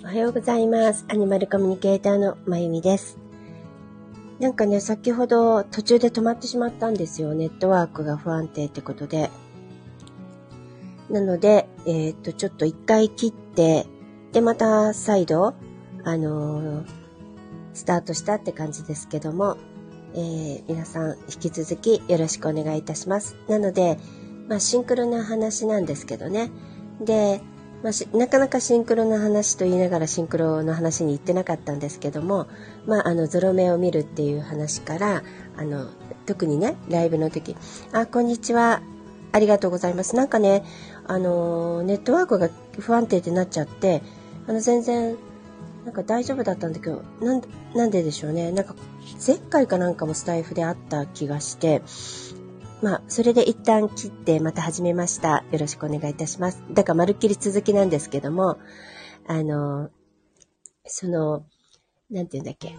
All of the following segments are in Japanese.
おはようございます。アニマルコミュニケーターのまゆみです。なんかね、先ほど途中で止まってしまったんですよ。ネットワークが不安定ってことで。なので、えっ、と、ちょっと一回切って、で、また再度、あのースタートしたって感じですけども、えー皆さん引き続きよろしくお願いいたします。なので、まあ、シンクロな話なんですけどね。で、まあ、なかなかシンクロの話と言いながらシンクロの話に行ってなかったんですけども、まあ、あのゾロ目を見るっていう話からあの特にねライブの時「あこんにちは。ありがとうございます」なんかねあのネットワークが不安定ってなっちゃってあの全然なんか大丈夫だったんだけどなんなんででしょうね。なんか前回かなんかもスタイフであった気がしてまあ、それで一旦切ってまた始めました。よろしくお願いいたします。だからまるっきり続きなんですけども、あの、その、なんて言うんだっけ？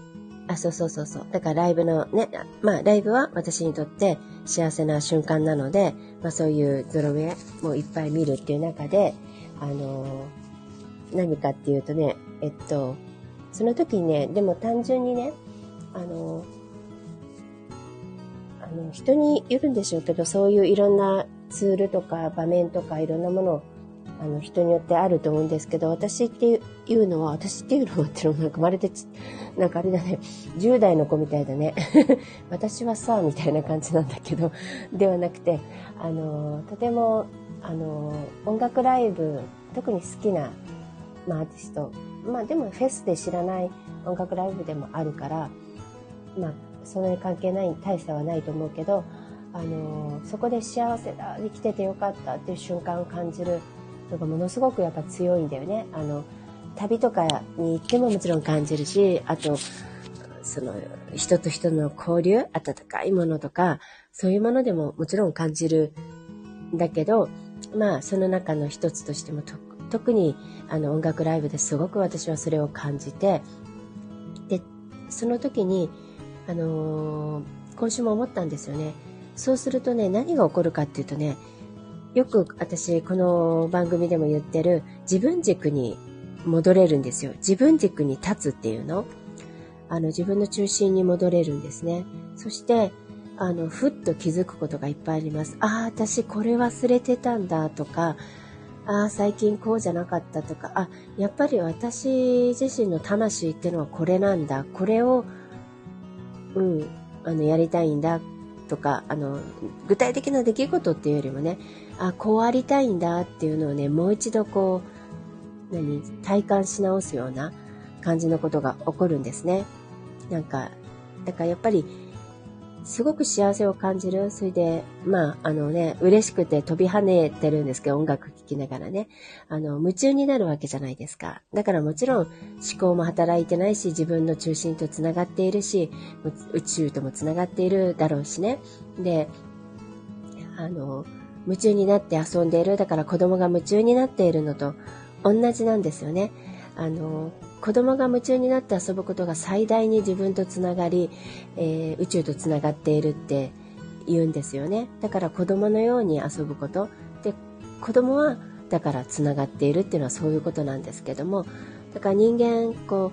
あ、そうそうそうそう。だからライブのね、まあライブは私にとって幸せな瞬間なので、まあそういうゾロ目もいっぱい見るっていう中で、あの、何かっていうとね、えっと、その時にね、でも単純にね、あの、あの人によるんでしょうけどそういういろんなツールとか場面とかいろんなものあの人によってあると思うんですけど私っていうのは私っていうのはっていうのはなんかまるでなんかあれだね10代の子みたいだね。私はさみたいな感じなんだけどではなくてあのとてもあの音楽ライブ特に好きな、まあ、アーティスト。まあでもフェスで知らない音楽ライブでもあるからまあそれに関係ない大差はないと思うけど、あのそこで幸せだ生きててよかったっていう瞬間を感じるのがものすごくやっぱ強いんだよね。あの旅とかに行ってももちろん感じるしあとその人と人の交流温かいものとかそういうものでももちろん感じるんだけどまあその中の一つとしても特にあの音楽ライブですごく私はそれを感じてでその時にあのー今週も思ったんですよね。そうするとね、何が起こるかっていうとね、よく私、この番組でも言ってる自分軸に戻れるんですよ。自分軸に立つっていうの。あの、自分の中心に戻れるんですね。そして、あの、ふっと気づくことがいっぱいあります。ああ、私これ忘れてたんだとか、ああ、最近こうじゃなかったとか、あ、やっぱり私自身の魂ってのはこれなんだ。これをうん、あの、やりたいんだとか、あの、具体的な出来事っていうよりもね、あ、こうありたいんだっていうのをね、もう一度こう、何、体感し直すような感じのことが起こるんですね。なんか、だからやっぱり、すごく幸せを感じる。それで、まあ、あのね、嬉しくて飛び跳ねてるんですけど、音楽聴きながらね。あの、夢中になるわけじゃないですか。だからもちろん思考も働いてないし、自分の中心とつながっているし、宇宙ともつながっているだろうしね。で、あの、夢中になって遊んでいる。だから子供が夢中になっているのと同じなんですよね。あの、子供が夢中になって遊ぶことが最大に自分とつながり、えー宇宙とつながっているって言うんですよね。だから子供のように遊ぶこと。で、子供はだからつながっているっていうのはそういうことなんですけども、だから人間、こ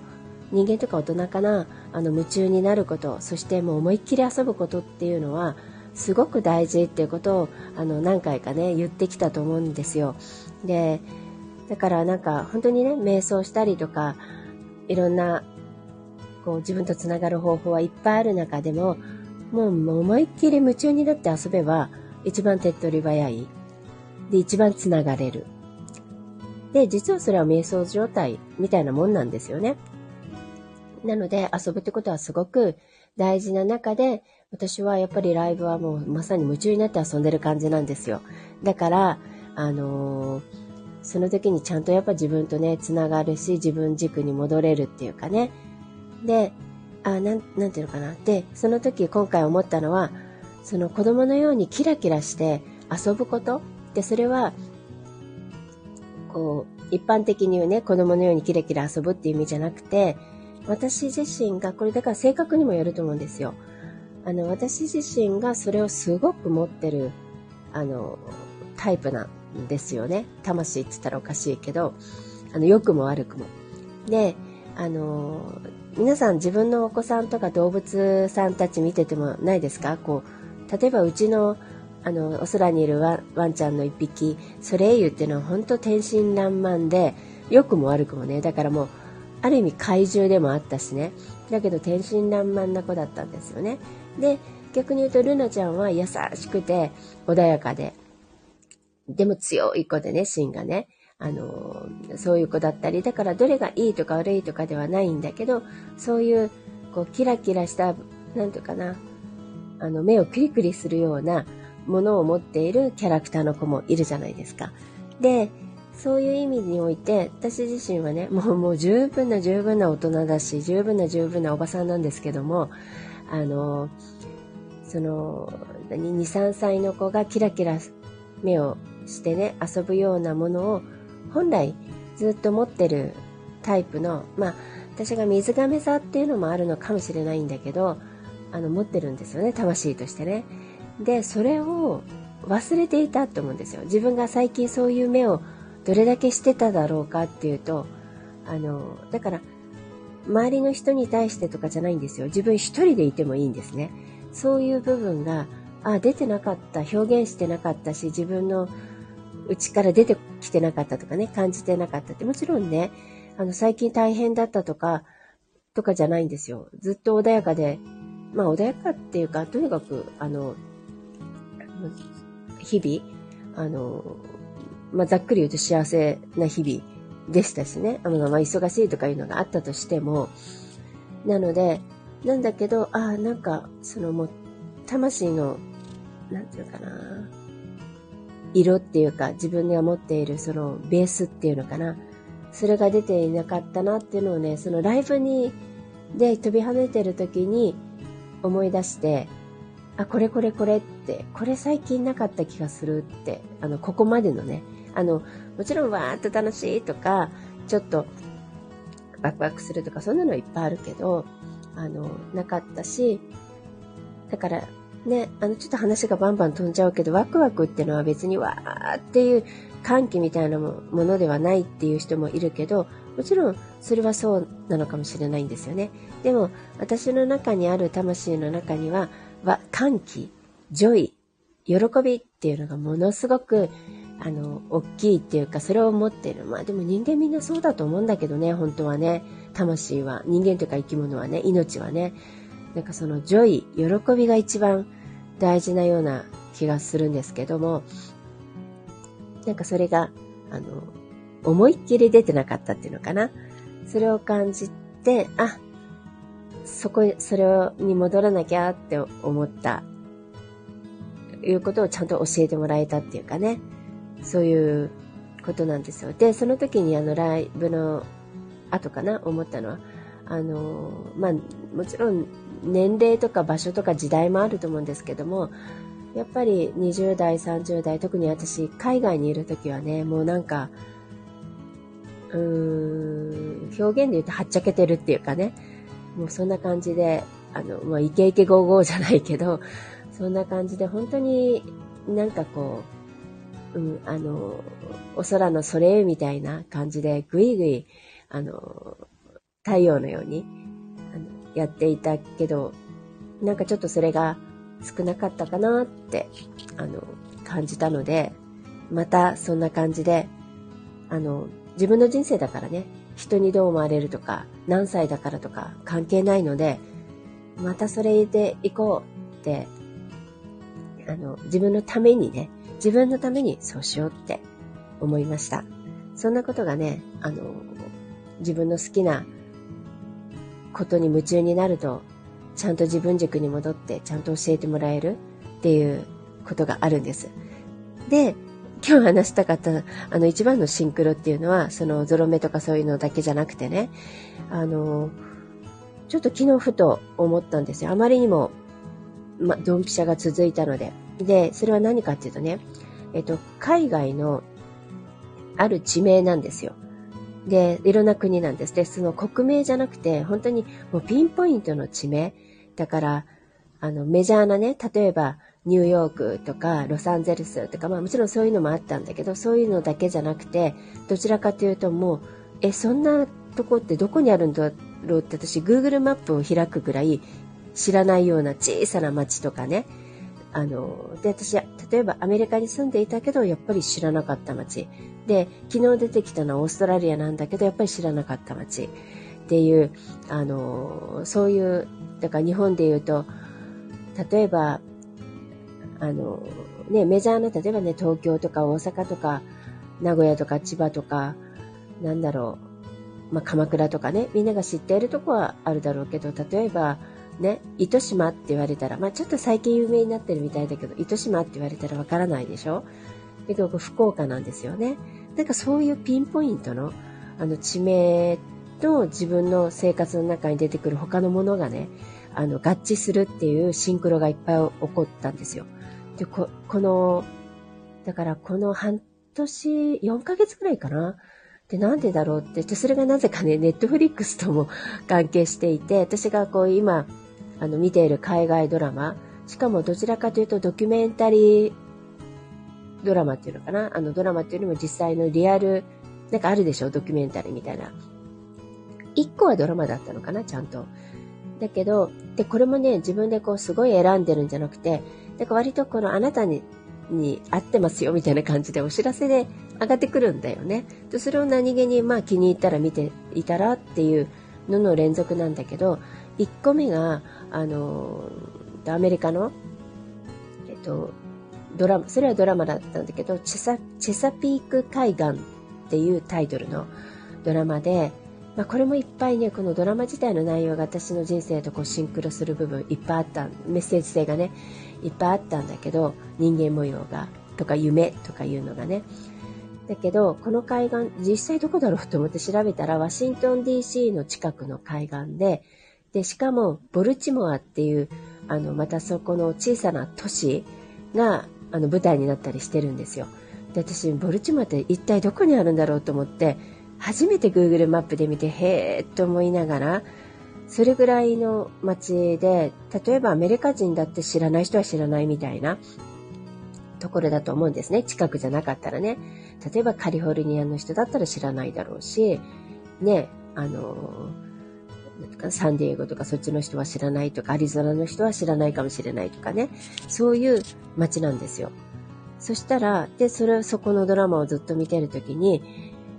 う、人間とか大人かな、あの夢中になること、そしてもう思いっきり遊ぶことっていうのは、すごく大事っていうことをあの何回かね言ってきたと思うんですよ。でだからなんか本当にね瞑想したりとかいろんなこう自分とつながる方法はいっぱいある中でももう思いっきり夢中になって遊べば一番手っ取り早い。で一番つながれる。で実はそれは瞑想状態みたいなもんなんですよね。なので遊ぶってことはすごく大事な中で私はやっぱりライブはもうまさに夢中になって遊んでる感じなんですよ。だからあのーその時にちゃんとやっぱ自分とね、つながるし、自分軸に戻れるっていうかね。で、あ、なん、なんていうのかな。で、その時今回思ったのは、その子供のようにキラキラして遊ぶことで、それは、こう、一般的に言うね、子供のようにキラキラ遊ぶっていう意味じゃなくて、私自身が、これだから性格にもよると思うんですよ。あの、私自身がそれをすごく持ってる、あの、タイプなですよね。魂って言ったらおかしいけど、あの、良くも悪くも。で、あの、皆さん自分のお子さんとか動物さんたち見ててもないですか？こう、例えばうちのあの、お空にいるワンちゃんの一匹、ソレイユっていうのは本当天真爛漫で、良くも悪くもね、だからもう、ある意味怪獣でもあったしね。だけど天真爛漫な子だったんですよね。で、逆に言うとルナちゃんは優しくて穏やかで、でも強い子でね、芯がね。あの、そういう子だったり、だからどれがいいとか悪いとかではないんだけど、そういう、こう、キラキラした、なんていうかな、あの、目をクリクリするような、ものを持っているキャラクターの子もいるじゃないですか。で、そういう意味において、私自身はね、もうもう十分な十分な大人だし、十分な十分なおばさんなんですけども、あの、その、何2、3歳の子がキラキラ目をしてね、遊ぶようなものを、本来ずっと持ってるタイプの、まあ、私が水亀座っていうのもあるのかもしれないんだけど、あの、持ってるんですよね、魂としてね。でそれを忘れていたと思うんですよ。自分が最近そういう目をどれだけしてただろうかっていうとあのだから周りの人に対してとかじゃないんですよ。自分一人でいてもいいんですね。そういう部分があ出てなかった表現してなかったし自分の内から出てきてなかったとかね感じてなかったって。もちろんねあの最近大変だったとかとかじゃないんですよ。ずっと穏やかでまあ穏やかっていうかとにかくあの日々、あの、まあ、ざっくり言うと幸せな日々でしたしね。あの、まあ、忙しいとかいうのがあったとしても、なので、なんだけど、ああ、なんか、そのもう、魂の、なんていうかな、色っていうか、自分が持っているそのベースっていうのかな、それが出ていなかったなっていうのをね、そのライブに、で飛び跳ねてる時に思い出して、あ、これこれこれって、これ最近なかった気がするって、あの、ここまでのね、あの、もちろんわーっと楽しいとか、ちょっとワクワクするとか、そんなのいっぱいあるけど、あの、なかったし、だから、ね、あの、ちょっと話がバンバン飛んじゃうけど、ワクワクってのは別にわーっていう歓喜みたいなものではないっていう人もいるけど、もちろんそれはそうなのかもしれないんですよね。でも、私の中にある魂の中には、は歓喜、 joy、喜びっていうのがものすごく、あの、大きいっていうか、それを持ってる。まあでも人間みんなそうだと思うんだけどね、本当はね。魂は、人間というか生き物はね、命はね。なんかその joy、喜びが一番大事なような気がするんですけども、なんかそれが、あの、思いっきり出てなかったっていうのかな？それを感じて、あ、そこ、それに戻らなきゃって思った、いうことをちゃんと教えてもらえたっていうかね、そういうことなんですよ。で、その時にあのライブの後かな、思ったのは、あの、まあ、もちろん年齢とか場所とか時代もあると思うんですけども、やっぱり20代、30代、特に私、海外にいる時はね、もうなんか、うーん、表現で言うとはっちゃけてるっていうかね、もうそんな感じで、あの、まあ、イケイケゴーゴーじゃないけど、そんな感じで本当になんかこう、うん、あの、お空のソレイユみたいな感じでぐいぐい、あの、太陽のようにやっていたけど、なんかちょっとそれが少なかったかなって、あの、感じたので、またそんな感じで、あの、自分の人生だからね、人にどう思われるとか、何歳だからとか関係ないので、またそれで行こうって、あの、自分のためにね、自分のためにそうしようって思いました。そんなことがね、あの、自分の好きなことに夢中になると、ちゃんと自分軸に戻って、ちゃんと教えてもらえるっていうことがあるんです。で、今日話したかった、あの、一番のシンクロっていうのは、その、ゾロ目とかそういうのだけじゃなくてね、あの、ちょっと昨日ふと思ったんですよ。あまりにも、ま、ドンピシャが続いたので。で、それは何かっていうとね、えっと、海外のある地名なんですよ。で、いろんな国なんです。で、その国名じゃなくて、本当にもうピンポイントの地名。だから、あの、メジャーなね、例えば、ニューヨークとかロサンゼルスとか、まあもちろんそういうのもあったんだけど、そういうのだけじゃなくて、どちらかというともう、え、そんなとこってどこにあるんだろうって私 Google マップを開くぐらい知らないような小さな町とかねあので私例えばアメリカに住んでいたけどやっぱり知らなかった町で昨日出てきたのはオーストラリアなんだけどやっぱり知らなかった町っていうあのそういうだから日本で言うと例えばあのねメジャーな例えばね東京とか大阪とか名古屋とか千葉とかなんだろう、まあ、鎌倉とかねみんなが知っているとこはあるだろうけど例えばね、糸島って言われたら、まあちょっと最近有名になってるみたいだけど、糸島って言われたらわからないでしょ？だけど、福岡なんですよね。なんかそういうピンポイントの、あの、地名と自分の生活の中に出てくる他のものがね、あの、合致するっていうシンクロがいっぱい起こったんですよ。で、こ、この、だからこの半年、4ヶ月くらいかな？で、なんでだろうって、で、それがなぜかね、ネットフリックスとも関係していて、私がこう今、あの見ている海外ドラマ、しかもどちらかというとドキュメンタリードラマっていうのかなあのドラマっていうよりも実際のリアル、なんかあるでしょ？ドキュメンタリーみたいな。一個はドラマだったのかな？ちゃんと。だけど、で、これもね、自分でこうすごい選んでるんじゃなくて、なんか割とこのあなたに、に合ってますよみたいな感じでお知らせで上がってくるんだよね。で、それを何気にまあ気に入ったら見ていたらっていうのの連続なんだけど、1個目が、あの、アメリカの、えっと、ドラマ、それはドラマだったんだけど、チェサ、チェサピーク海岸っていうタイトルのドラマで、まあ、これもいっぱいね、このドラマ自体の内容が私の人生とこうシンクロする部分いっぱいあった、メッセージ性がね、いっぱいあったんだけど、人間模様が、とか夢とかいうのがね。だけど、この海岸、実際どこだろうと思って調べたら、ワシントン DC の近くの海岸で、で、しかも、ボルチモアっていう、あの、またそこの小さな都市が、あの、舞台になったりしてるんですよ。で、私、ボルチモアって一体どこにあるんだろうと思って、初めて Google マップで見て、へーっと思いながら、それぐらいの街で、例えばアメリカ人だって知らない人は知らないみたいなところだと思うんですね。近くじゃなかったらね。例えばカリフォルニアの人だったら知らないだろうし、ね、あの、サンディエゴとかそっちの人は知らないとか、アリゾナの人は知らないかもしれないとかね。そういう街なんですよ。そしたら、で、それ、そこのドラマをずっと見てるときに、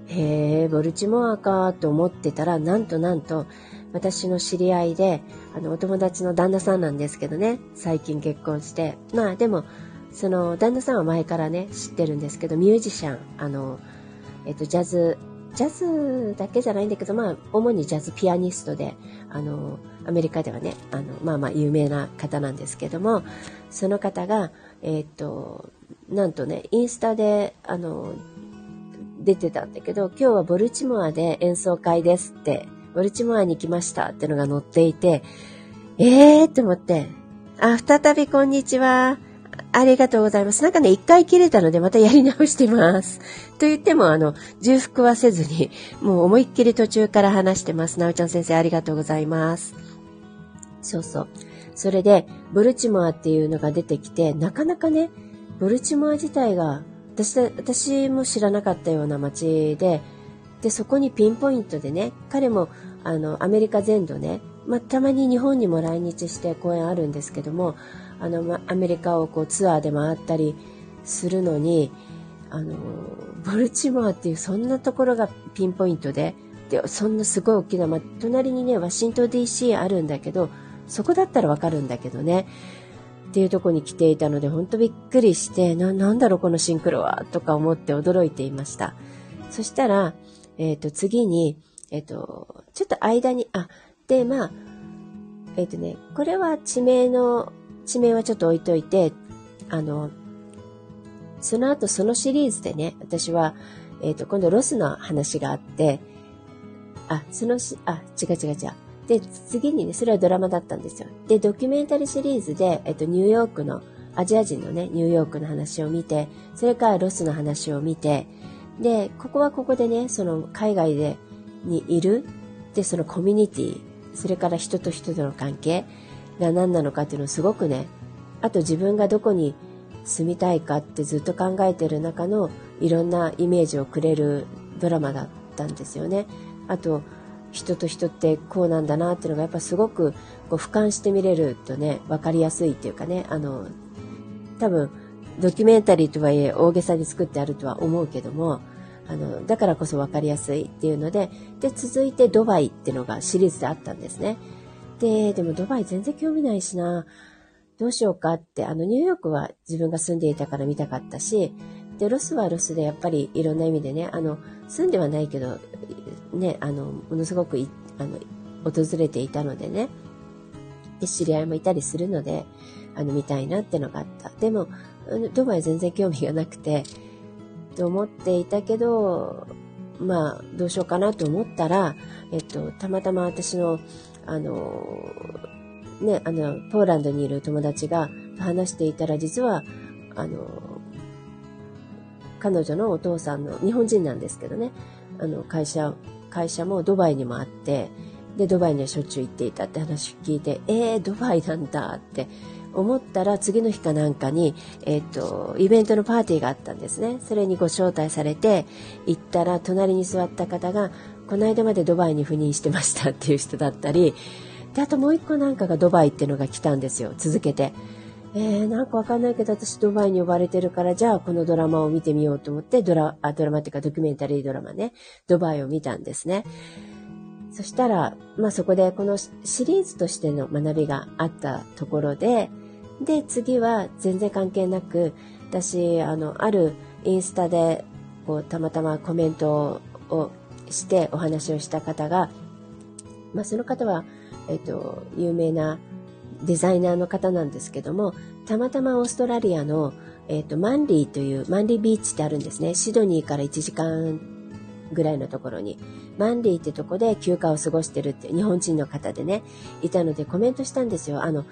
へえ、ボルチモアかと思ってたら、なんとなんと、私の知り合いで、あの、お友達の旦那さんなんですけどね、最近結婚して。まあでも、その、旦那さんは前からね、知ってるんですけど、ミュージシャン、あの、えっと、ジャズジャズだけじゃないんだけど、まあ、主にジャズピアニストで、あの、アメリカではね、あの、まあまあ有名な方なんですけども、その方が、えっ、と、なんとね、インスタで、あの、出てたんだけど、今日はボルチモアで演奏会ですって、ボルチモアに来ましたってのが載っていて、えーって思って、あ、再びこんにちは。ありがとうございます。なんかね、一回切れたのでまたやり直してます。と言っても、あの、重複はせずに、もう思いっきり途中から話してます。なおちゃん先生、ありがとうございます。そうそう。それで、ボルチモアっていうのが出てきて、なかなかね、ボルチモア自体が、私、私も知らなかったような街で、で、そこにピンポイントでね、彼も、あの、アメリカ全土ね、まあ、たまに日本にも来日して公演あるんですけども、あの、アメリカをこうツアーで回ったりするのに、あの、ボルチモアっていうそんなところがピンポイントで、で、そんなすごい大きな、ま隣にね、ワシントン DC あるんだけど、そこだったらわかるんだけどね、っていうとこに来ていたので、ほんとびっくりして、な、なんだろうこのシンクロは、とか思って驚いていました。そしたら、えっ、ー、と、次に、えっ、ー、と、ちょっと間に、あ、で、まあ、えっ、ー、とね、これは地名の地名はちょっと置いといて、あの、その後そのシリーズでね、私は、えっ、ー、と、今度ロスの話があって、あ、そのし、あ、違う違う違う。で、次にね、それはドラマだったんですよ。で、ドキュメンタリーシリーズで、えっ、ー、と、ニューヨークの、アジア人のね、ニューヨークの話を見て、それからロスの話を見て、で、ここはここでね、その海外で、にいる、で、そのコミュニティ、それから人と人との関係、が何なのかっていうのをすごくね、あと自分がどこに住みたいかってずっと考えてる中のいろんなイメージをくれるドラマだったんですよね。あと、人と人ってこうなんだなっていうのがやっぱすごくこう俯瞰して見れるとね、わかりやすいっていうかね、あの、多分、ドキュメンタリーとはいえ大げさに作ってあるとは思うけども、あの、だからこそわかりやすいっていうので、で、続いてドバイっていうのがシリーズであったんですね。で、でもドバイ全然興味ないしな、どうしようかって、あの、ニューヨークは自分が住んでいたから見たかったし、で、ロスはロスでやっぱりいろんな意味でね、あの、住んではないけど、ね、あの、ものすごくあの、訪れていたのでね、で、知り合いもいたりするので、あの、見たいなってのがあった。でも、ドバイ全然興味がなくて、と思っていたけど、まあ、どうしようかなと思ったら、えっと、たまたま私の、あの、ね、あの、ポーランドにいる友達が話していたら、実は、あの、彼女のお父さんの、日本人なんですけどね、あの、会社、会社もドバイにもあって、で、ドバイにはしょっちゅう行っていたって話を聞いて、えー、ドバイなんだって思ったら、次の日かなんかに、えっ、と、イベントのパーティーがあったんですね。それにご招待されて、行ったら、隣に座った方が、この間までドバイに赴任してましたっていう人だったり、で、あともう一個なんかがドバイっていうのが来たんですよ、続けて。えー、なんかわかんないけど私ドバイに呼ばれてるから、じゃあこのドラマを見てみようと思って、ドラ、あ、ドラマっていうかドキュメンタリードラマね、ドバイを見たんですね。そしたら、まあそこでこのシリーズとしての学びがあったところで、で、次は全然関係なく、私、あの、あるインスタで、こう、たまたまコメントをしてお話をした方が、まあその方は、えっと、有名なデザイナーの方なんですけども、たまたまオーストラリアの、えっ、と、マンリーという、マンリービーチってあるんですね。シドニーから1時間ぐらいのところに、マンリーってとこで休暇を過ごしてるって日本人の方でね、いたのでコメントしたんですよ。あの、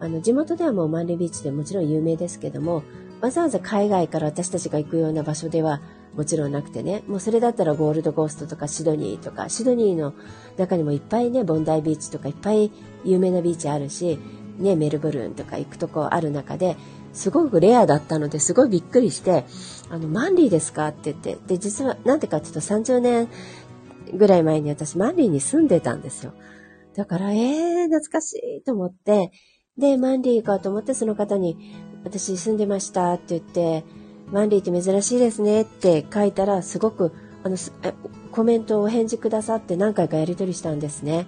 あの、地元ではもうマンリービーチでもちろん有名ですけども、わざわざ海外から私たちが行くような場所ではもちろんなくてね、もうそれだったらゴールドコーストとかシドニーとか、シドニーの中にもいっぱいね、ボンダイビーチとかいっぱい有名なビーチあるし、ね、メルボルンとか行くとこある中で、すごくレアだったので、すごいびっくりして、あの、マンリーですかって言って、で、実は、なんでかっていうと30年ぐらい前に私マンリーに住んでたんですよ。だから、えー、懐かしいと思って、で、マンリーかと思ってその方に、私住んでましたって言って、マンリーって珍しいですねって書いたら、すごく、あの、コメントをお返事くださって何回かやり取りしたんですね。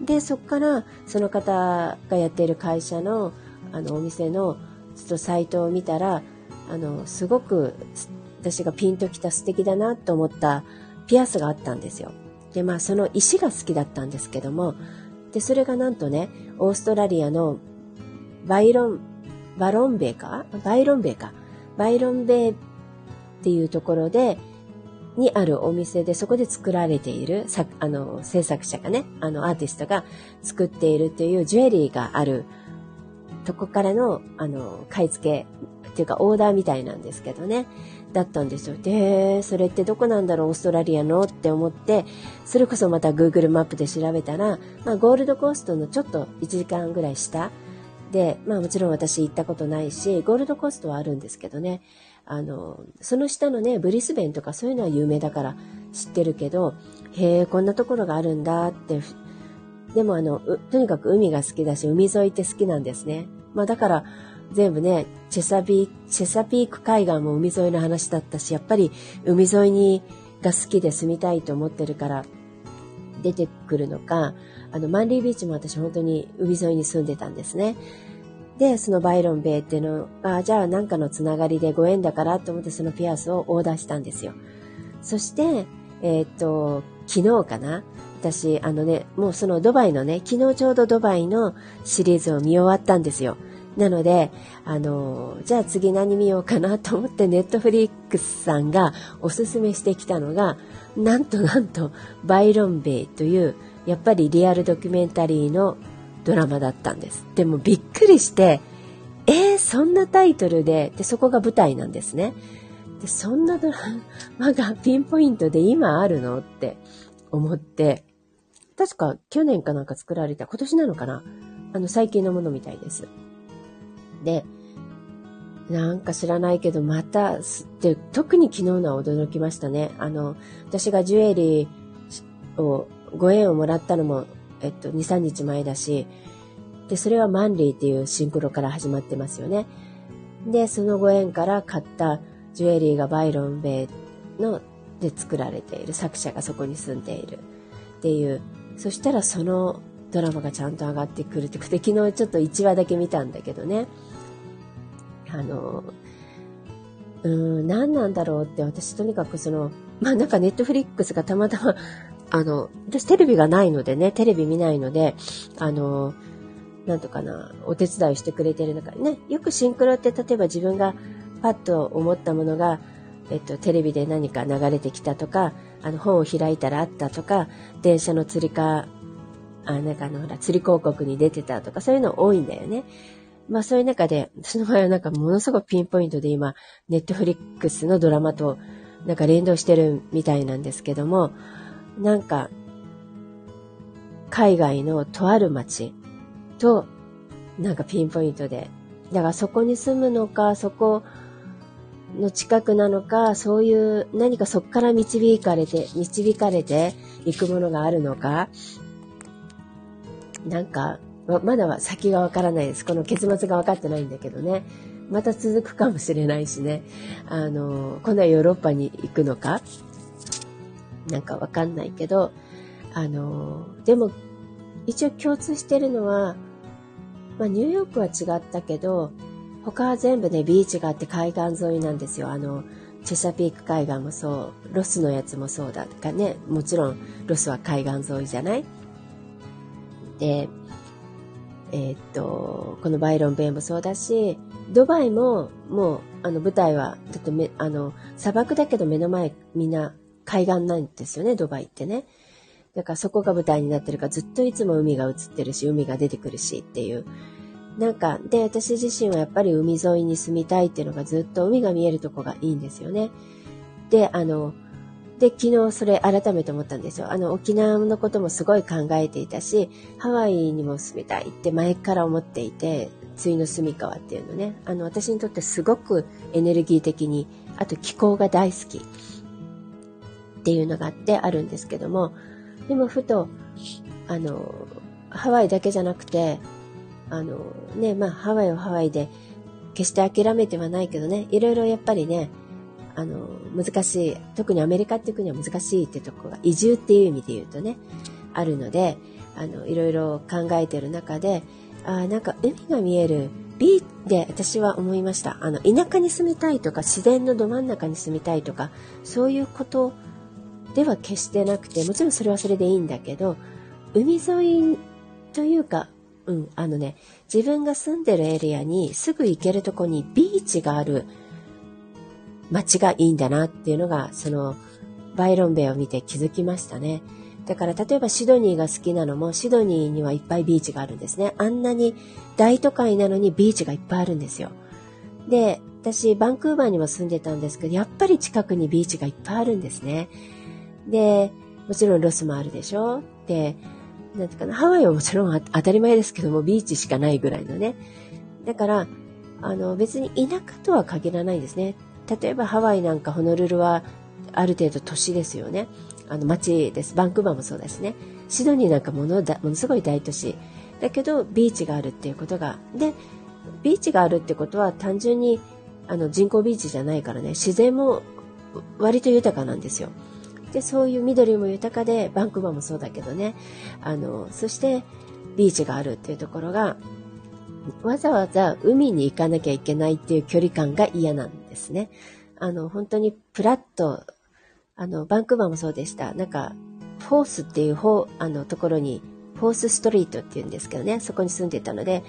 で、そこからその方がやっている会社のあのお店のちょっとサイトを見たら、あの、すごく私がピンときた素敵だなと思ったピアスがあったんですよ。で、まあその石が好きだったんですけども、で、それがなんとね、オーストラリアのバイロン、バロンベイか？バイロンベイか。バイロンベイっていうところで、にあるお店でそこで作られている、あの、制作者がね、あの、アーティストが作っているというジュエリーがあるとこからの、あの、買い付けっていうかオーダーみたいなんですけどね、だったんですよ。で、それってどこなんだろう、オーストラリアのって思って、それこそまた Google マップで調べたら、まあ、ゴールドコーストのちょっと1時間ぐらい下で、まあもちろん私行ったことないし、ゴールドコーストはあるんですけどね、あの、その下のね、ブリスベンとかそういうのは有名だから知ってるけど、へえ、こんなところがあるんだって、でもあの、とにかく海が好きだし、海沿いって好きなんですね。まあだから、全部ね、チェサビチェサピーク海岸も海沿いの話だったし、やっぱり海沿いにが好きで住みたいと思ってるから出てくるのか、あの、マンリービーチも私本当に海沿いに住んでたんですね。で、そのバイロンベイっていうのが、じゃあなんかのつながりでご縁だからと思ってそのピアスをオーダーしたんですよ。そして、えー、っと、昨日かな？私、あのね、もうそのドバイのね、昨日ちょうどドバイのシリーズを見終わったんですよ。なので、あの、じゃあ次何見ようかなと思ってネットフリックスさんがおすすめしてきたのが、なんと なんと、バイロンベイという、やっぱりリアルドキュメンタリーのドラマだったんです。でもびっくりして、えー、そんなタイトルで、で、そこが舞台なんですね。で、そんなドラマが ピンポイントで今あるのって思って、確か去年かなんか作られた、今年なのかな？あの、最近のものみたいです。で、なんか知らないけど、また、で、特に昨日のは驚きましたね。あの、私がジュエリーをご縁をもらったのも、えっと、2、3日前だし、で、それはマンリーっていうシンクロから始まってますよね。で、そのご縁から買ったジュエリーがバイロン・ベイので作られている作者がそこに住んでいるっていう。そしたらそのドラマがちゃんと上がってくるってで昨日ちょっと1話だけ見たんだけどね。あの、うん、何なんだろうって私とにかくその、まあなんかネットフリックスがたまたま、あの、私テレビがないのでね、テレビ見ないので、あの、なんとかな、お手伝いしてくれてる中ね、よくシンクロって例えば自分がパッと思ったものが、えっと、テレビで何か流れてきたとか、あの、本を開いたらあったとか、電車の釣りか、あ、なんかあの、ほら、釣り広告に出てたとか、そういうの多いんだよね。まあそういう中で、その場合はなんかものすごくピンポイントで今、ネットフリックスのドラマとなんか連動してるみたいなんですけども、なんか、海外のとある街と、なんかピンポイントで。だからそこに住むのか、そこの近くなのか、そういう何かそこから導かれて、導かれていくものがあるのか、なんか、ままだは先がわからないです。この結末が分かってないんだけどね。また続くかもしれないしね。あの、今度はヨーロッパに行くのか？なんかわかんないけど、あの、でも、一応共通してるのは、まあ、ニューヨークは違ったけど、他は全部ね、ビーチがあって海岸沿いなんですよ。あの、チェシャピーク海岸もそう、ロスのやつもそうだとかね、もちろんロスは海岸沿いじゃない？で、え、っと、このバイロンベイもそうだし、ドバイももう、あの舞台は、だってめ、あの、砂漠だけど目の前みんな海岸なんですよね、ドバイってね。だからそこが舞台になってるからずっといつも海が映ってるし、海が出てくるしっていう。なんか、で、私自身はやっぱり海沿いに住みたいっていうのがずっと海が見えるとこがいいんですよね。で、あの、で、昨日それ改めて思ったんですよ。あの、沖縄のこともすごい考えていたし、ハワイにも住みたいって前から思っていて、対の住川っていうのね、あの、私にとってすごくエネルギー的に、あと気候が大好き。っていうのがあってあるんですけども、でもふと、あの、ハワイだけじゃなくて、あの、ね、まあ、ハワイはハワイで、決して諦めてはないけどね、いろいろやっぱりね、あの、難しい、特にアメリカっていう国は難しいってとこが、移住っていう意味で言うとね、あるので、あの、いろいろ考えてる中で、あなんか海が見える、ビーで私は思いました。あの、田舎に住みたいとか、自然のど真ん中に住みたいとか、そういうことでは決してなくて、もちろんそれはそれでいいんだけど、海沿いというか、うん、あのね、自分が住んでるエリアにすぐ行けるとこにビーチがある街がいいんだなっていうのが、その、バイロンベイを見て気づきましたね。だから例えばシドニーが好きなのもシドニーにはいっぱいビーチがあるんですね。あんなに大都会なのにビーチがいっぱいあるんですよ。で、私バンクーバーにも住んでたんですけど、やっぱり近くにビーチがいっぱいあるんですね。で、もちろんロスもあるでしょで、なんていうかな、ハワイはもちろん当たり前ですけども、ビーチしかないぐらいのね。だから、あの、別に田舎とは限らないんですね。例えばハワイなんかホノルルはある程度都市ですよね。あの街です。バンクーバーもそうですね。シドニーなんかものだものすごい大都市。だけどビーチがあるっていうことが。で、ビーチがあるってことは単純にあの人工ビーチじゃないからね、自然も割と豊かなんですよ。で、そういう緑も豊かで、バンクーバーもそうだけどね。あの、そしてビーチがあるっていうところが、わざわざ海に行かなきゃいけないっていう距離感が嫌なんですね。あの、本当にプラッと、あの、バンクーバーもそうでした。なんか、フォースっていう方、あの、ところに、フォースストリートっていうんですけどね、そこに住んでたので、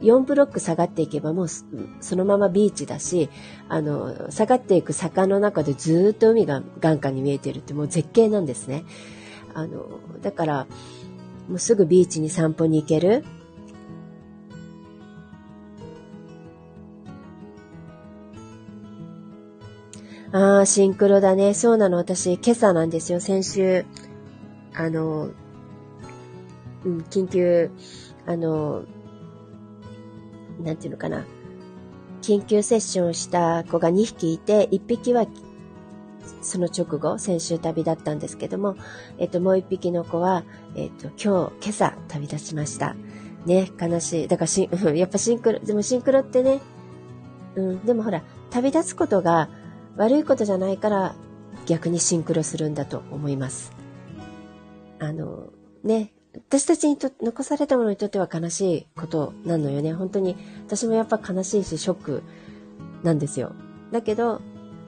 4ブロック下がっていけばもうそのままビーチだし、あの、下がっていく坂の中でずっと海が眼下に見えてるってもう絶景なんですね。あの、だから、もうすぐビーチに散歩に行ける。ああ、シンクロだね。そうなの。私、今朝なんですよ。先週、あの、うん、緊急、あの、なんていうのかな。緊急セッションした子が2匹いて、1匹はその直後、先週旅立ったんですけども、えっと、もう一匹の子は、えっと、今日、今朝旅立ちました。ね、悲しい。だからし、やっぱシンクロ、でもシンクロってね、うん、でもほら、旅立つことが悪いことじゃないから逆にシンクロするんだと思います。あの、ね、私たちにと残されたものにとっては悲しいことなのよね。本当に私もやっぱ悲しいしショックなんですよ。だけど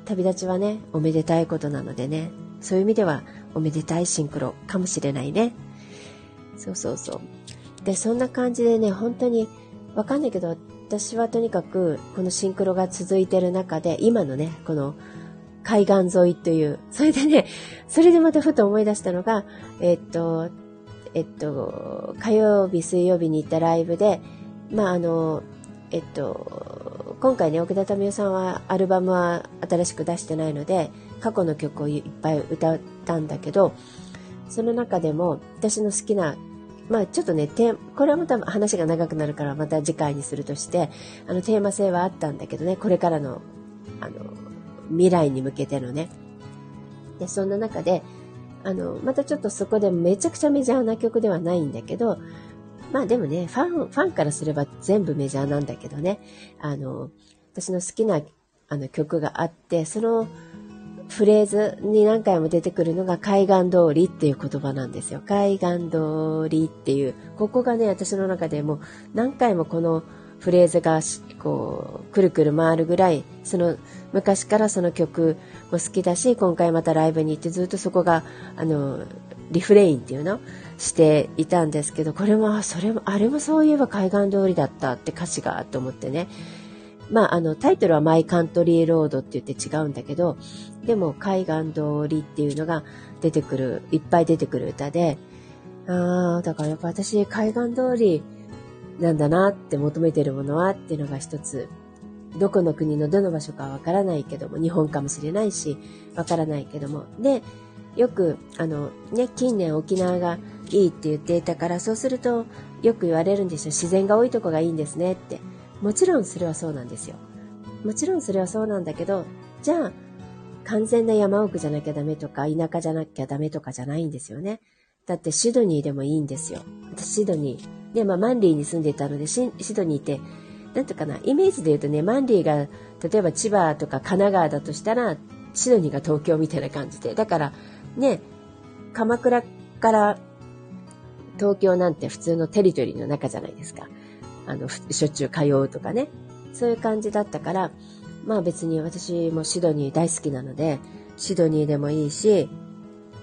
旅立ちはね、おめでたいことなのでね、そういう意味ではおめでたいシンクロかもしれないね。そうそうそう。で、そんな感じでね、本当にわかんないけど、私はとにかくこのシンクロが続いてる中で、今のね、この海岸沿いという、それでね、それでまたふと思い出したのが、えっと、えっと、火曜日、水曜日に行ったライブで、まあ、あの、えっと、今回ね、奥田民生さんはアルバムは新しく出してないので、過去の曲をいっぱい歌ったんだけど、その中でも私の好きな、まあちょっとね、これはまた話が長くなるからまた次回にするとして、あのテーマ性はあったんだけどね、これからの、あの、未来に向けてのね。で、そんな中で、あの、またちょっとそこでめちゃくちゃメジャーな曲ではないんだけど、まあでもね、ファン、ファンからすれば全部メジャーなんだけどね、あの、私の好きなあの曲があって、そのフレーズに何回も出てくるのが海岸通りっていう言葉なんですよ。海岸通りっていう、ここがね、私の中でも何回もこのフレーズがこう、くるくる回るぐらい、その、昔からその曲も好きだし、今回またライブに行ってずっとそこが、あの、リフレインっていうのしていたんですけど、これも、それも、あれもそういえば海岸通りだったって歌詞がと思ってね。まあ、あの、タイトルはマイカントリーロードって言って違うんだけど、でも海岸通りっていうのが出てくる、いっぱい出てくる歌で、ああ、だからやっぱ私海岸通りなんだなって求めてるものはっていうのが一つ、どこの国のどの場所かわからないけども、日本かもしれないし、わからないけども。で、よく、あの、ね、近年沖縄がいいって言っていたから、そうすると、よく言われるんですよ。自然が多いとこがいいんですねって。もちろんそれはそうなんですよ。もちろんそれはそうなんだけど、じゃあ、完全な山奥じゃなきゃダメとか、田舎じゃなきゃダメとかじゃないんですよね。だってシドニーでもいいんですよ。私シドニー。で、まあマンリーに住んでいたので、シドニーって、なんていうかな、イメージで言うとね、マンリーが、例えば千葉とか神奈川だとしたら、シドニーが東京みたいな感じで。だから、ね、鎌倉から東京なんて普通のテリトリーの中じゃないですか。あの、しょっちゅう通うとかね。そういう感じだったから、まあ別に私もシドニー大好きなので、シドニーでもいいし、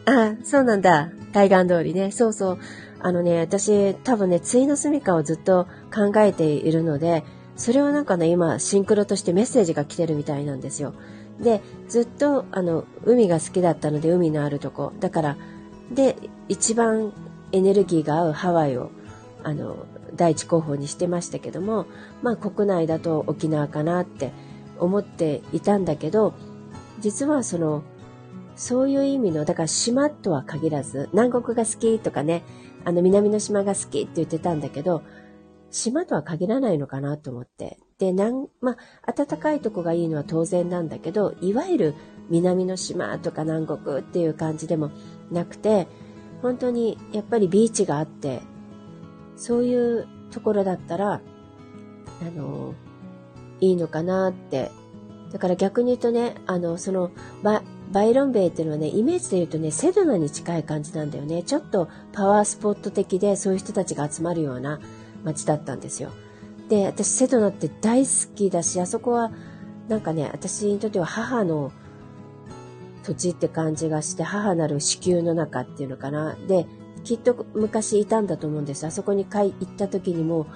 あ、そうなんだ。海岸通りね。そうそう。あのね、私多分ね、対の住処をずっと考えているので、それをなんかね、今、シンクロとしてメッセージが来てるみたいなんですよ。で、ずっと、あの、海が好きだったので、海のあるとこ。だから、で、一番エネルギーが合うハワイを、あの、第一候補にしてましたけども、まあ国内だと沖縄かなって思っていたんだけど、実はそのそういう意味の、だから島とは限らず、南国が好きとかね、あの南の島が好きって言ってたんだけど、島とは限らないのかなと思って。で、なん、まあ、暖かいとこがいいのは当然なんだけど、いわゆる南の島とか南国っていう感じでもなくて、本当にやっぱりビーチがあって、そういうところだったら、あの、いいのかなって。だから逆に言うとね、あの、その、ば、バイロンベイっていうのはね、イメージで言うとね、セドナに近い感じなんだよね。ちょっとパワースポット的で、そういう人たちが集まるような街だったんですよ。で、私セドナって大好きだし、あそこは、なんかね、私にとっては母の土地って感じがして、母なる子宮の中っていうのかな。で、きっと昔いたんだと思うんです。あそこに行った時にも、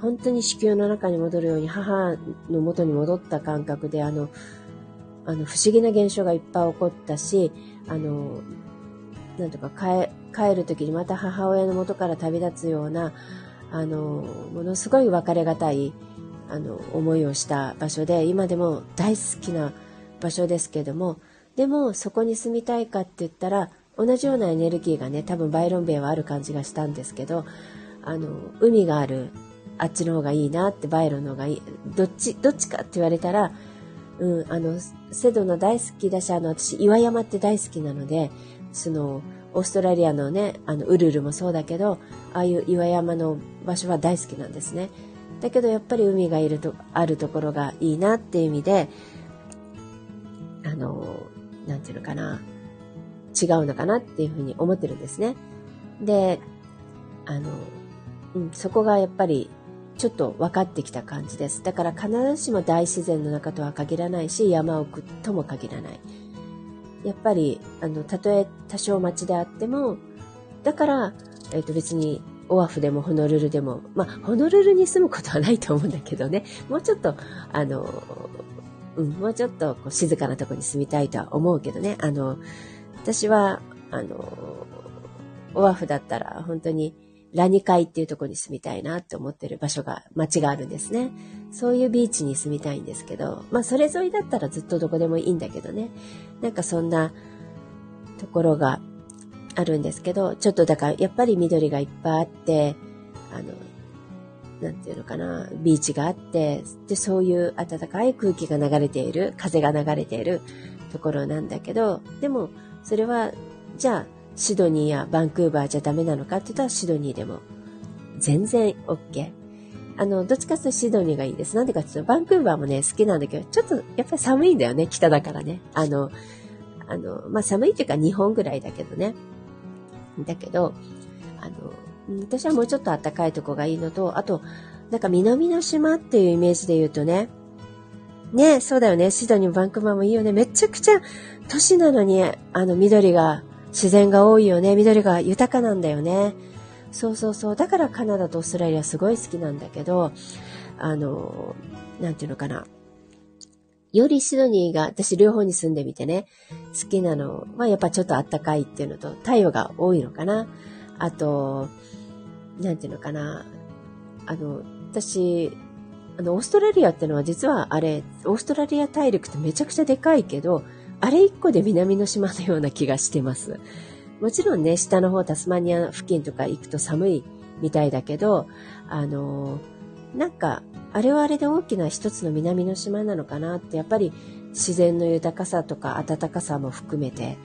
本当に子宮の中に戻るように母の元に戻った感覚で、あの、あの、不思議な現象がいっぱい起こったし、あの、なんとか帰帰る時にまた母親の元から旅立つような、あの、ものすごい別れがたい、あの、思いをした場所で、今でも大好きな場所ですけども、でもそこに住みたいかって言ったら、同じようなエネルギーがね、多分バイロンベイはある感じがしたんですけど、あの、海がある、あっちの方がいいなって、バイロンの方がいい。どっち、どっちかって言われたら、うん、あの、セドナ大好きだし、あの、私、岩山って大好きなので、その、オーストラリアのね、あの、ウルルもそうだけど、ああいう岩山の場所は大好きなんですね。だけどやっぱり海がいると、あるところがいいなっていう意味で、あの、なんていうのかな、違うのかなっていうふうに思ってるんですね。で、あの、うん、そこがやっぱりちょっと分かってきた感じです。だから必ずしも大自然の中とは限らないし、山奥とも限らない。やっぱり、あの、たとえ多少町であっても、だから、えっ、ー、と別にオアフでもホノルルでも、まあ、ホノルルに住むことはないと思うんだけどね、もうちょっと、あの、うん、もうちょっとこう静かなとこに住みたいとは思うけどね、あの、私は、あの、オアフだったら本当にラニカイっていうとこに住みたいなって思ってる場所が、街があるんですね。そういうビーチに住みたいんですけど、まあそれ沿いだったらずっとどこでもいいんだけどね。なんかそんなところがあるんですけど、ちょっとだからやっぱり緑がいっぱいあって、あの、なんていうのかな、ビーチがあって、で、そういう暖かい空気が流れている、風が流れているところなんだけど、でも、それは、じゃあ、シドニーやバンクーバーじゃダメなのかって言ったらシドニーでも全然 OK。あの、どっちかというとシドニーがいいです。なんでかっていうと、バンクーバーもね、好きなんだけど、ちょっとやっぱり寒いんだよね、北だからね。あの、あの、まあ、寒いっていうか日本ぐらいだけどね。だけど、あの、私はもうちょっと暖かいとこがいいのと、あと、なんか南の島っていうイメージで言うとね、ね、そうだよね、シドニーもバンクーバーもいいよね。めちゃくちゃ都市なのに、あの、緑が、自然が多いよね。緑が豊かなんだよね。そうそうそう。だからカナダとオーストラリアすごい好きなんだけど、あの、なんていうのかな。よりシドニーが、私両方に住んでみてね、好きなのはやっぱちょっとあったかいっていうのと、太陽が多いのかな。あと、なんていうのかな。あの、私、あの、オーストラリアってのは実はあれ、オーストラリア大陸ってめちゃくちゃでかいけど、あれ一個で南の島のような気がしてます。もちろんね、下の方タスマニア付近とか行くと寒いみたいだけど、あの、なんか、あれはあれで大きな一つの南の島なのかなって、やっぱり自然の豊かさとか暖かさも含めて、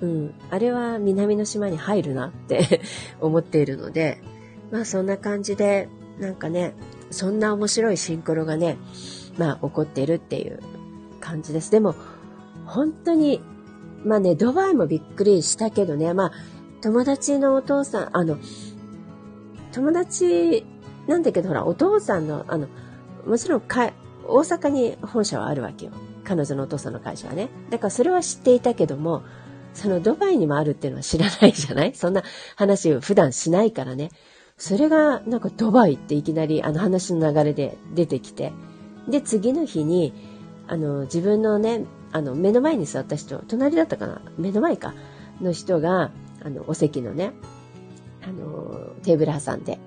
うん、あれは南の島に入るなって 思っているので、まあそんな感じで、なんかね、そんな面白いシンクロがね、まあ起こってるっていう感じです。でも、本当に、まあね、ドバイもびっくりしたけどね、まあ、友達のお父さん、あの、友達なんだけど、ほら、お父さんの、あの、もちろんか、大阪に本社はあるわけよ。彼女のお父さんの会社はね。だからそれは知っていたけども、そのドバイにもあるっていうのは知らないじゃない？そんな話を普段しないからね。それがなんかドバイっていきなりあの話の流れで出てきて。で、次の日に、あの、自分のね、あの、目の前に座った人、隣だったかな？目の前かの人が、あの、お席のね、あの、テーブル挟んで、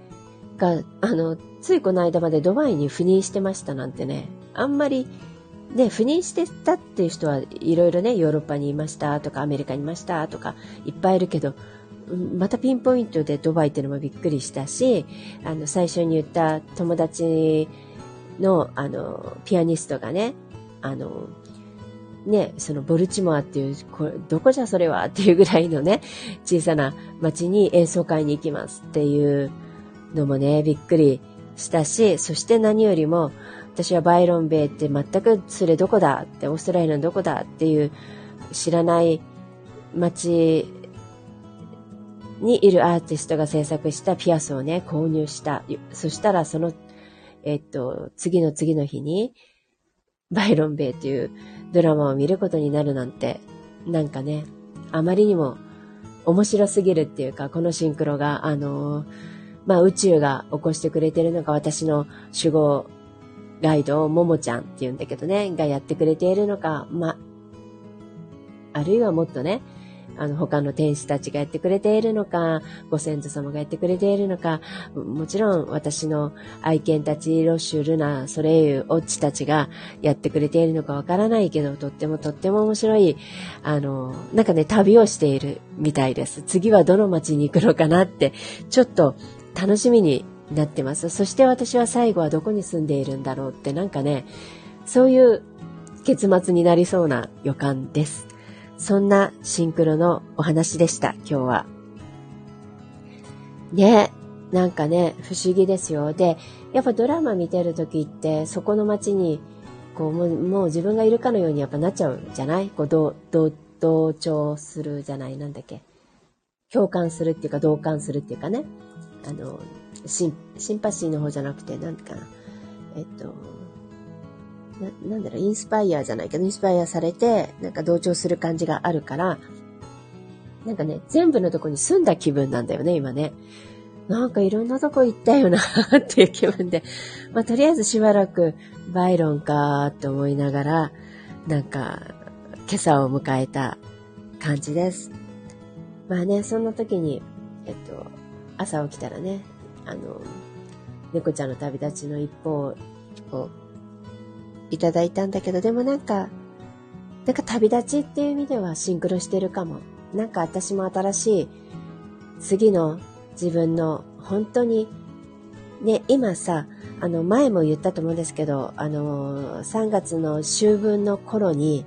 が、あの、ついこの間までドバイに赴任してましたなんてね、あんまり、ね、赴任してたっていう人はいろいろね、ヨーロッパにいましたとか、アメリカにいましたとか、いっぱいいるけど、またピンポイントでドバイっていうのもびっくりしたし、あの、最初に言った友達の、あの、ピアニストがね、あの、ね、そのボルチモアっていう、これどこじゃそれはっていうぐらいのね、小さな町に演奏会に行きますっていうのもね、びっくりしたし、そして何よりも、私はバイロンベイって全くそれどこだって、オーストラリアのどこだっていう知らない町にいるアーティストが制作したピアスをね、購入した。そしたらその、えっと、次の次の日に、バイロンベイというドラマを見ることになるなんて、なんかね、あまりにも面白すぎるっていうか、このシンクロが、あのー、まあ宇宙が起こしてくれてるのか、私の守護ガイドをももちゃんって言うんだけどね、がやってくれているのか、まあ、あるいはもっとね、あの、他の天使たちがやってくれているのか、ご先祖様がやってくれているのか、もちろん私の愛犬たち、ロッシュ、ルナ、ソレイユ、オッチたちがやってくれているのかわからないけど、とってもとっても面白い、あの、なんかね、旅をしているみたいです。次はどの街に行くのかなって、ちょっと楽しみになってます。そして私は最後はどこに住んでいるんだろうって、なんかね、そういう結末になりそうな予感です。そんなシンクロのお話でした、今日は。ね、なんかね、不思議ですよ。で、やっぱドラマ見てる時って、そこの街に、こう、もうもう自分がいるかのようにやっぱなっちゃうんじゃない？こう、同、同、同調するじゃない？なんだっけ？共感するっていうか、同感するっていうかね。あの、シン、シンパシーの方じゃなくて、なんかな。えっと、な、んだろう、インスパイアじゃないけど、インスパイアされて、なんか同調する感じがあるから、なんかね、全部のとこに住んだ気分なんだよね、今ね。なんかいろんなとこ行ったよなっていう気分で、まあとりあえずしばらくバイロンかって思いながら、なんか今朝を迎えた感じです。まあね、そんな時に、えっと、朝起きたらね、あの、猫ちゃんの旅立ちの一報をいただいたんだけど、でもなんか、なんか旅立ちっていう意味ではシンクロしてるかも。なんか私も新しい次の自分の本当に、ね、今さ、あの、前も言ったと思うんですけど、あの、3月の秋分の頃に、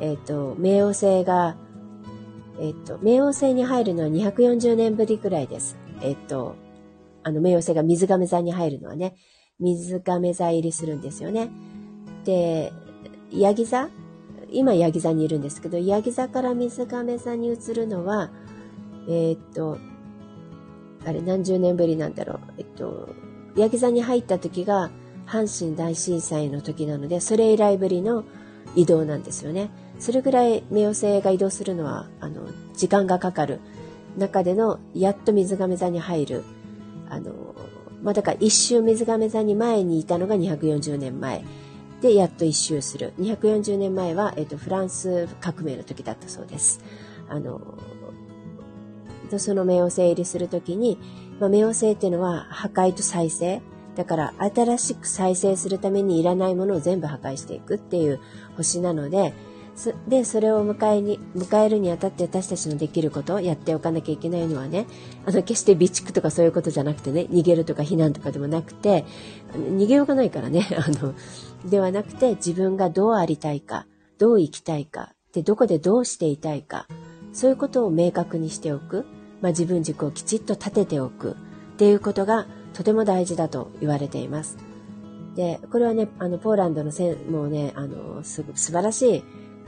えっ、ー、と、冥王星が、えっ、ー、と、冥王星に入るのは240年ぶりくらいです。えっ、と、あの、冥王星が水亀座に入るのはね、水亀座入りするんですよね。で、ヤギ座？今ヤギ座にいるんですけど、ヤギ座から水亀座に移るのは、えっと、あれ何十年ぶりなんだろう。えっと、ヤギ座に入った時が阪神大震災の時なので、それ以来ぶりの移動なんですよね。それぐらい冥王星が移動するのは、あの、時間がかかる中での、やっと水亀座に入る。あの、まあ、だから一周水亀座に前にいたのが240年前。で、やっと一周する。240年前は、えっと、フランス革命の時だったそうです。あの、その冥王星入りするときに、まあ、冥王星っていうのは破壊と再生。だから新しく再生するためにいらないものを全部破壊していくっていう星なので、で、それを迎えに、迎えるにあたって私たちのできることをやっておかなきゃいけないのはね、あの、決して備蓄とかそういうことじゃなくてね、逃げるとか避難とかでもなくて、逃げようがないからね、あの、ではなくて自分がどうありたいか、どう生きたいか、で、どこでどうしていたいか、そういうことを明確にしておく。まあ、自分軸をきちっと立てておくっていうことがとても大事だと言われています。で、これはね、あの、ポーランドのせもうね、あの、す、素晴らしい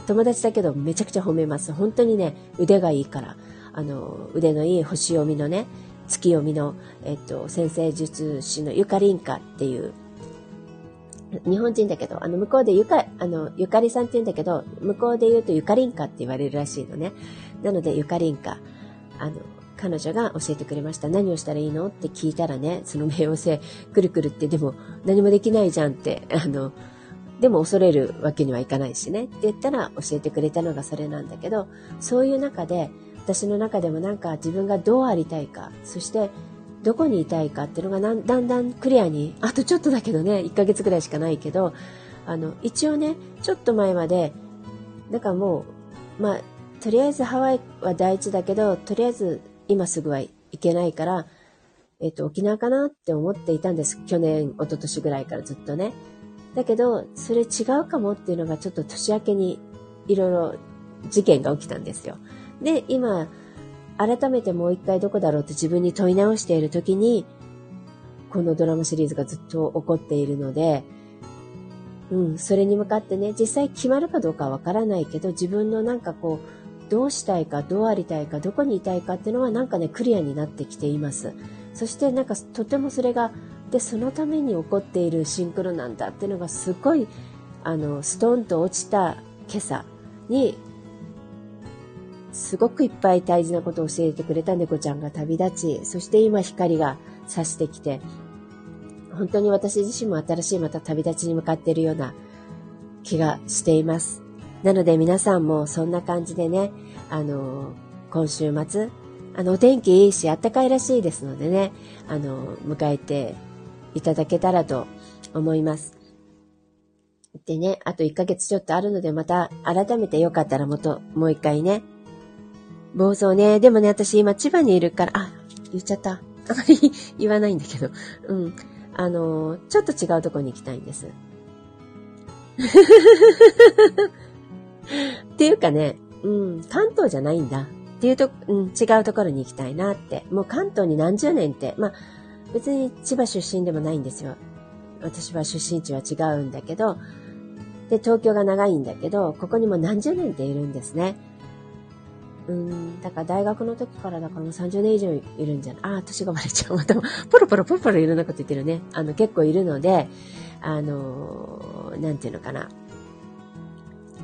友達だけどめちゃくちゃ褒めます。本当にね、腕がいいから、あの、腕のいい星読みのね、月読みの、えっと、先生術師のゆかりんかっていう、日本人だけど、あの、向こうでゆか、あの、ゆかりさんって言うんだけど、向こうで言うとゆかりんかって言われるらしいのね。なので、ゆかりんか。あの、彼女が教えてくれました。何をしたらいいのって聞いたらね、その冥王星、くるくるってでも何もできないじゃんって、あの、でも恐れるわけにはいかないしねって言ったら教えてくれたのがそれなんだけど、そういう中で、私の中でもなんか自分がどうありたいか、そしてどこにいたいかっていうのがだんだんクリアに、あとちょっとだけどね、1ヶ月ぐらいしかないけど、あの、一応ね、ちょっと前まで、だからもう、まあ、とりあえずハワイは第一だけど、とりあえず今すぐは行けないから、えっ、と、沖縄かなって思っていたんです。去年、一昨年ぐらいからずっとね。だけど、それ違うかもっていうのがちょっと年明けにいろいろ事件が起きたんですよ。で、今、改めてもう一回どこだろうって自分に問い直している時に、このドラマシリーズがずっと起こっているので、うん、それに向かってね、実際決まるかどうかわからないけど、自分のなんかこう、どうしたいか、どうありたいか、どこにいたいかっていうのはなんかね、クリアになってきています。そしてなんかとてもそれが、で、そのために起こっているシンクロなんだっていうのがすごい、あの、ストンと落ちた今朝に、すごくいっぱい大事なことを教えてくれた猫ちゃんが旅立ち、そして今光が差してきて、本当に私自身も新しいまた旅立ちに向かっているような気がしています。なので皆さんもそんな感じでね、あの、今週末、あの、お天気いいし、あったかいらしいですのでね、あの、迎えていただけたらと思います。でね、あと1ヶ月ちょっとあるので、また改めてよかったらもっと、もう一回ね、暴走ね、でもね、私今千葉にいるから、あ、言っちゃった。あまり言わないんだけど、うん。あの、ちょっと違うとこに行きたいんです。っていうかね、うん、関東じゃないんだっていうと、うん、違うところに行きたいなって。もう関東に何十年って、まあ、別に千葉出身でもないんですよ。私は出身地は違うんだけど、で、東京が長いんだけど、ここにも何十年っているんですね。うん、だから大学の時からだからもう30年以上いるんじゃない？ああ、年がバレちゃう。また、ポロポロポロポロいろんなこと言ってるね。あの、結構いるので、あのー、なんていうのかな。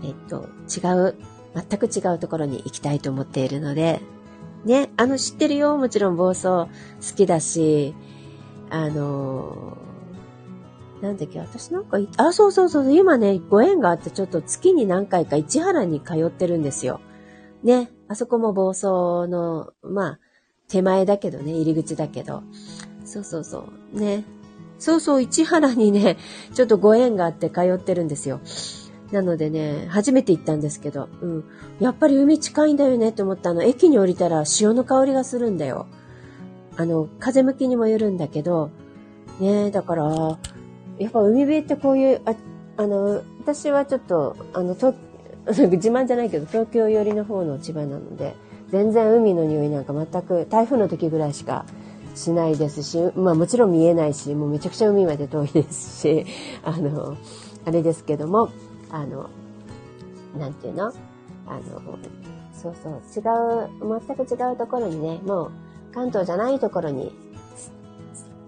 えっと、違う、全く違うところに行きたいと思っているので、ね、あの、知ってるよ。もちろん暴走好きだし、あのー、なんだっけ、私なんか、あ、そうそうそう、今ね、ご縁があってちょっと月に何回か市原に通ってるんですよ。ね、あそこも暴走の、まあ、手前だけどね、入り口だけど。そうそうそう。ね。そうそう、市原にね、ちょっとご縁があって通ってるんですよ。なのでね、初めて行ったんですけど、うん。やっぱり海近いんだよねって思ったの。駅に降りたら潮の香りがするんだよ。あの、風向きにもよるんだけど、ねだから、やっぱ海辺ってこういう、ああの、私はちょっと、あの、と 自慢じゃないけど、東京寄りの方の千葉なので、全然海の匂いなんか全く、台風の時ぐらいしかしないですし、まあもちろん見えないし、もうめちゃくちゃ海まで遠いですし、あの、あれですけども、あの、なんていうの？あの、そうそう、違う、全く違うところにね、もう関東じゃないところに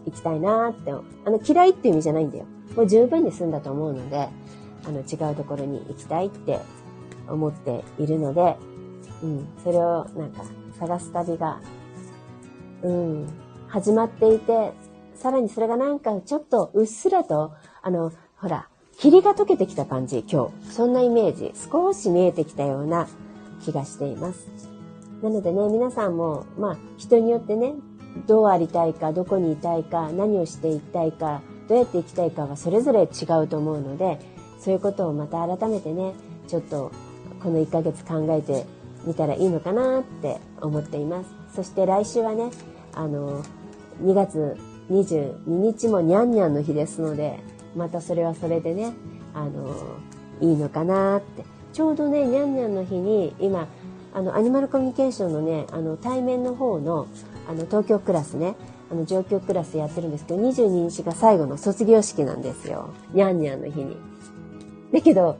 行きたいなって、あの、嫌いっていう意味じゃないんだよ。もう十分に済んだと思うので、あの、違うところに行きたいって思っているので、うん、それをなんか探す旅が、うん、始まっていて、さらにそれがなんかちょっとうっすらと、あの、ほら、霧が溶けてきた感じ、今日。そんなイメージ、少し見えてきたような気がしています。なのでね、皆さんも、まあ、人によってね、どうありたいか、どこにいたいか、何をしていきたいか、どうやっていきたいかはそれぞれ違うと思うので、そういうことをまた改めてね、ちょっとこの1ヶ月考えてみたらいいのかなって思っています。そして来週はね、あの、2月22日もにゃんにゃんの日ですので、またそれはそれでね、あの、いいのかなって。ちょうどね、にゃんにゃんの日に、今、あの、アニマルコミュニケーションのね、あの、対面の方の、あの、東京クラスね、あの、上京クラスやってるんですけど、22日が最後の卒業式なんですよ。にゃんにゃんの日に。だけど、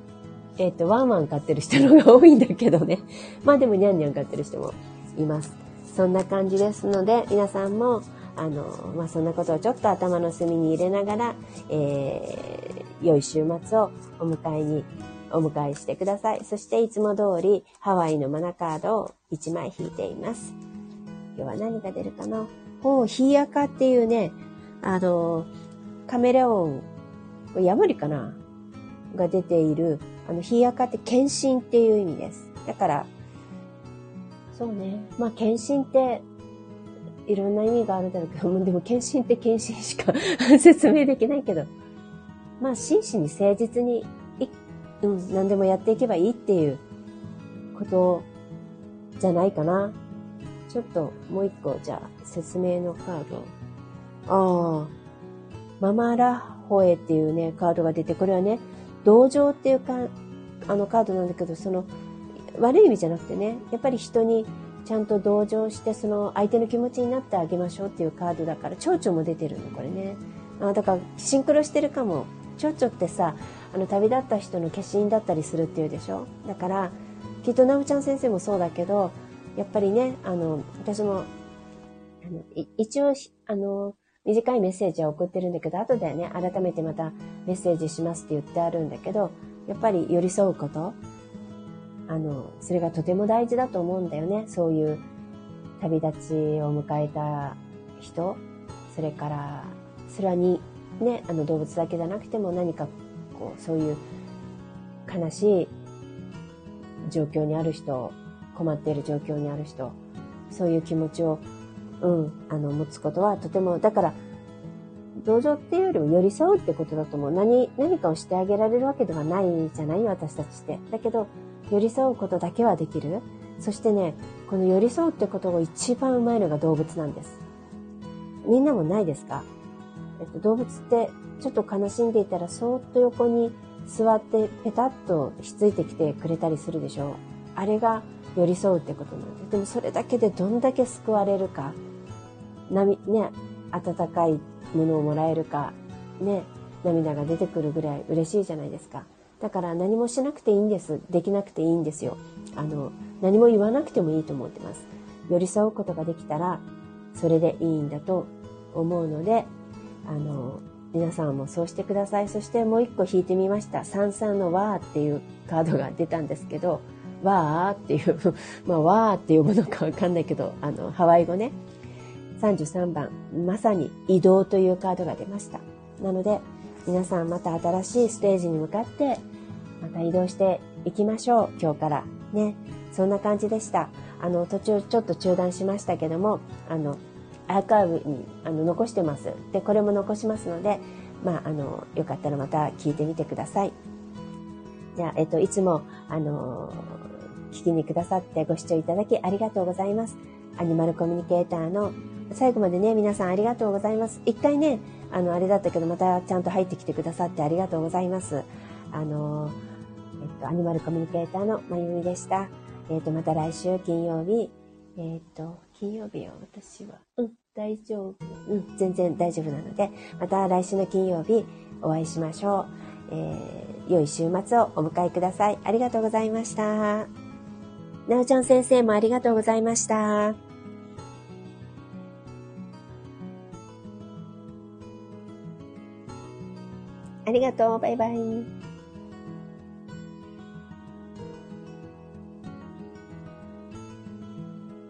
えっ、ー、と、ワンワン飼ってる人のが多いんだけどね。まあでもニャンニャン飼ってる人もいます。そんな感じですので、皆さんも、あの、まあそんなことをちょっと頭の隅に入れながら、えー、良い週末をお迎えに、お迎えしてください。そしていつも通りハワイのマナカードを1枚引いています。今日は何が出るかな？おヒーアカっていうね、あの、カメレオン、これヤモリかな？が出ている、あの、ヒアカって献身っていう意味です。だから、そうね。まあ、献身って、いろんな意味があるだろうけど、でも献身って献身しか 説明できないけど、まあ、真摯に誠実に、うん、何でもやっていけばいいっていうことじゃないかな。ちょっともう一個、じゃあ、説明のカード。ああ、ママラホエっていうね、カードが出て、これはね、同情っていうか、あのカードなんだけど、その、悪い意味じゃなくてね、やっぱり人にちゃんと同情して、その相手の気持ちになってあげましょうっていうカードだから、蝶々も出てるの、これね。あだから、シンクロしてるかも。蝶々ってさ、あの、旅立った人の化身だったりするっていうでしょ？だから、きっとなおちゃん先生もそうだけど、やっぱりね、あの、私も、あの、一応、あの、短いメッセージは送ってるんだけど、後でね、改めてまたメッセージしますって言ってあるんだけど、やっぱり寄り添うこと、あの、それがとても大事だと思うんだよね。そういう旅立ちを迎えた人、それから、それはに、ね、あの動物だけじゃなくても何かこう、そういう悲しい状況にある人、困っている状況にある人、そういう気持ちをうん、あの、持つことはとても、だから、同情っていうよりも寄り添うってことだと思う。何、何かをしてあげられるわけではないじゃない私たちって。だけど、寄り添うことだけはできる。そしてね、この寄り添うってことが一番うまいのが動物なんです。みんなもないですか？えっと、動物ってちょっと悲しんでいたらそーっと横に座ってペタッとひっついてきてくれたりするでしょあれが寄り添うってことなんです。でもそれだけでどんだけ救われるか、波、ね、温かいものをもらえるか、ね、涙が出てくるぐらい嬉しいじゃないですか。だから何もしなくていいんです。できなくていいんですよ。あの、何も言わなくてもいいと思ってます。寄り添うことができたら、それでいいんだと思うので、あの、皆さんもそうしてください。そしてもう一個引いてみました。三々のわーっていうカードが出たんですけど、わーっていう、まあわーって呼ぶのかわかんないけど、あの、ハワイ語ね。33番、まさに移動というカードが出ました。なので、皆さんまた新しいステージに向かって、また移動していきましょう。今日から。ね。そんな感じでした。あの、途中ちょっと中断しましたけども、あの、アーカイブにあの残してます。で、これも残しますので、まあ、あの、よかったらまた聞いてみてください。じゃあ、えっと、いつも、あの、聞きにくださってご視聴いただきありがとうございます。アニマルコミュニケーターの最後までね、皆さんありがとうございます。一回ね、あの、あれだったけど、またちゃんと入ってきてくださってありがとうございます。あの、えっと、アニマルコミュニケーターのまゆみでした。えっと、また来週金曜日、えっと、金曜日は私は、うん、大丈夫。うん、全然大丈夫なので、また来週の金曜日お会いしましょう。えー、良い週末をお迎えください。ありがとうございました。なおちゃん先生もありがとうございました。ありがとう。バイバイ。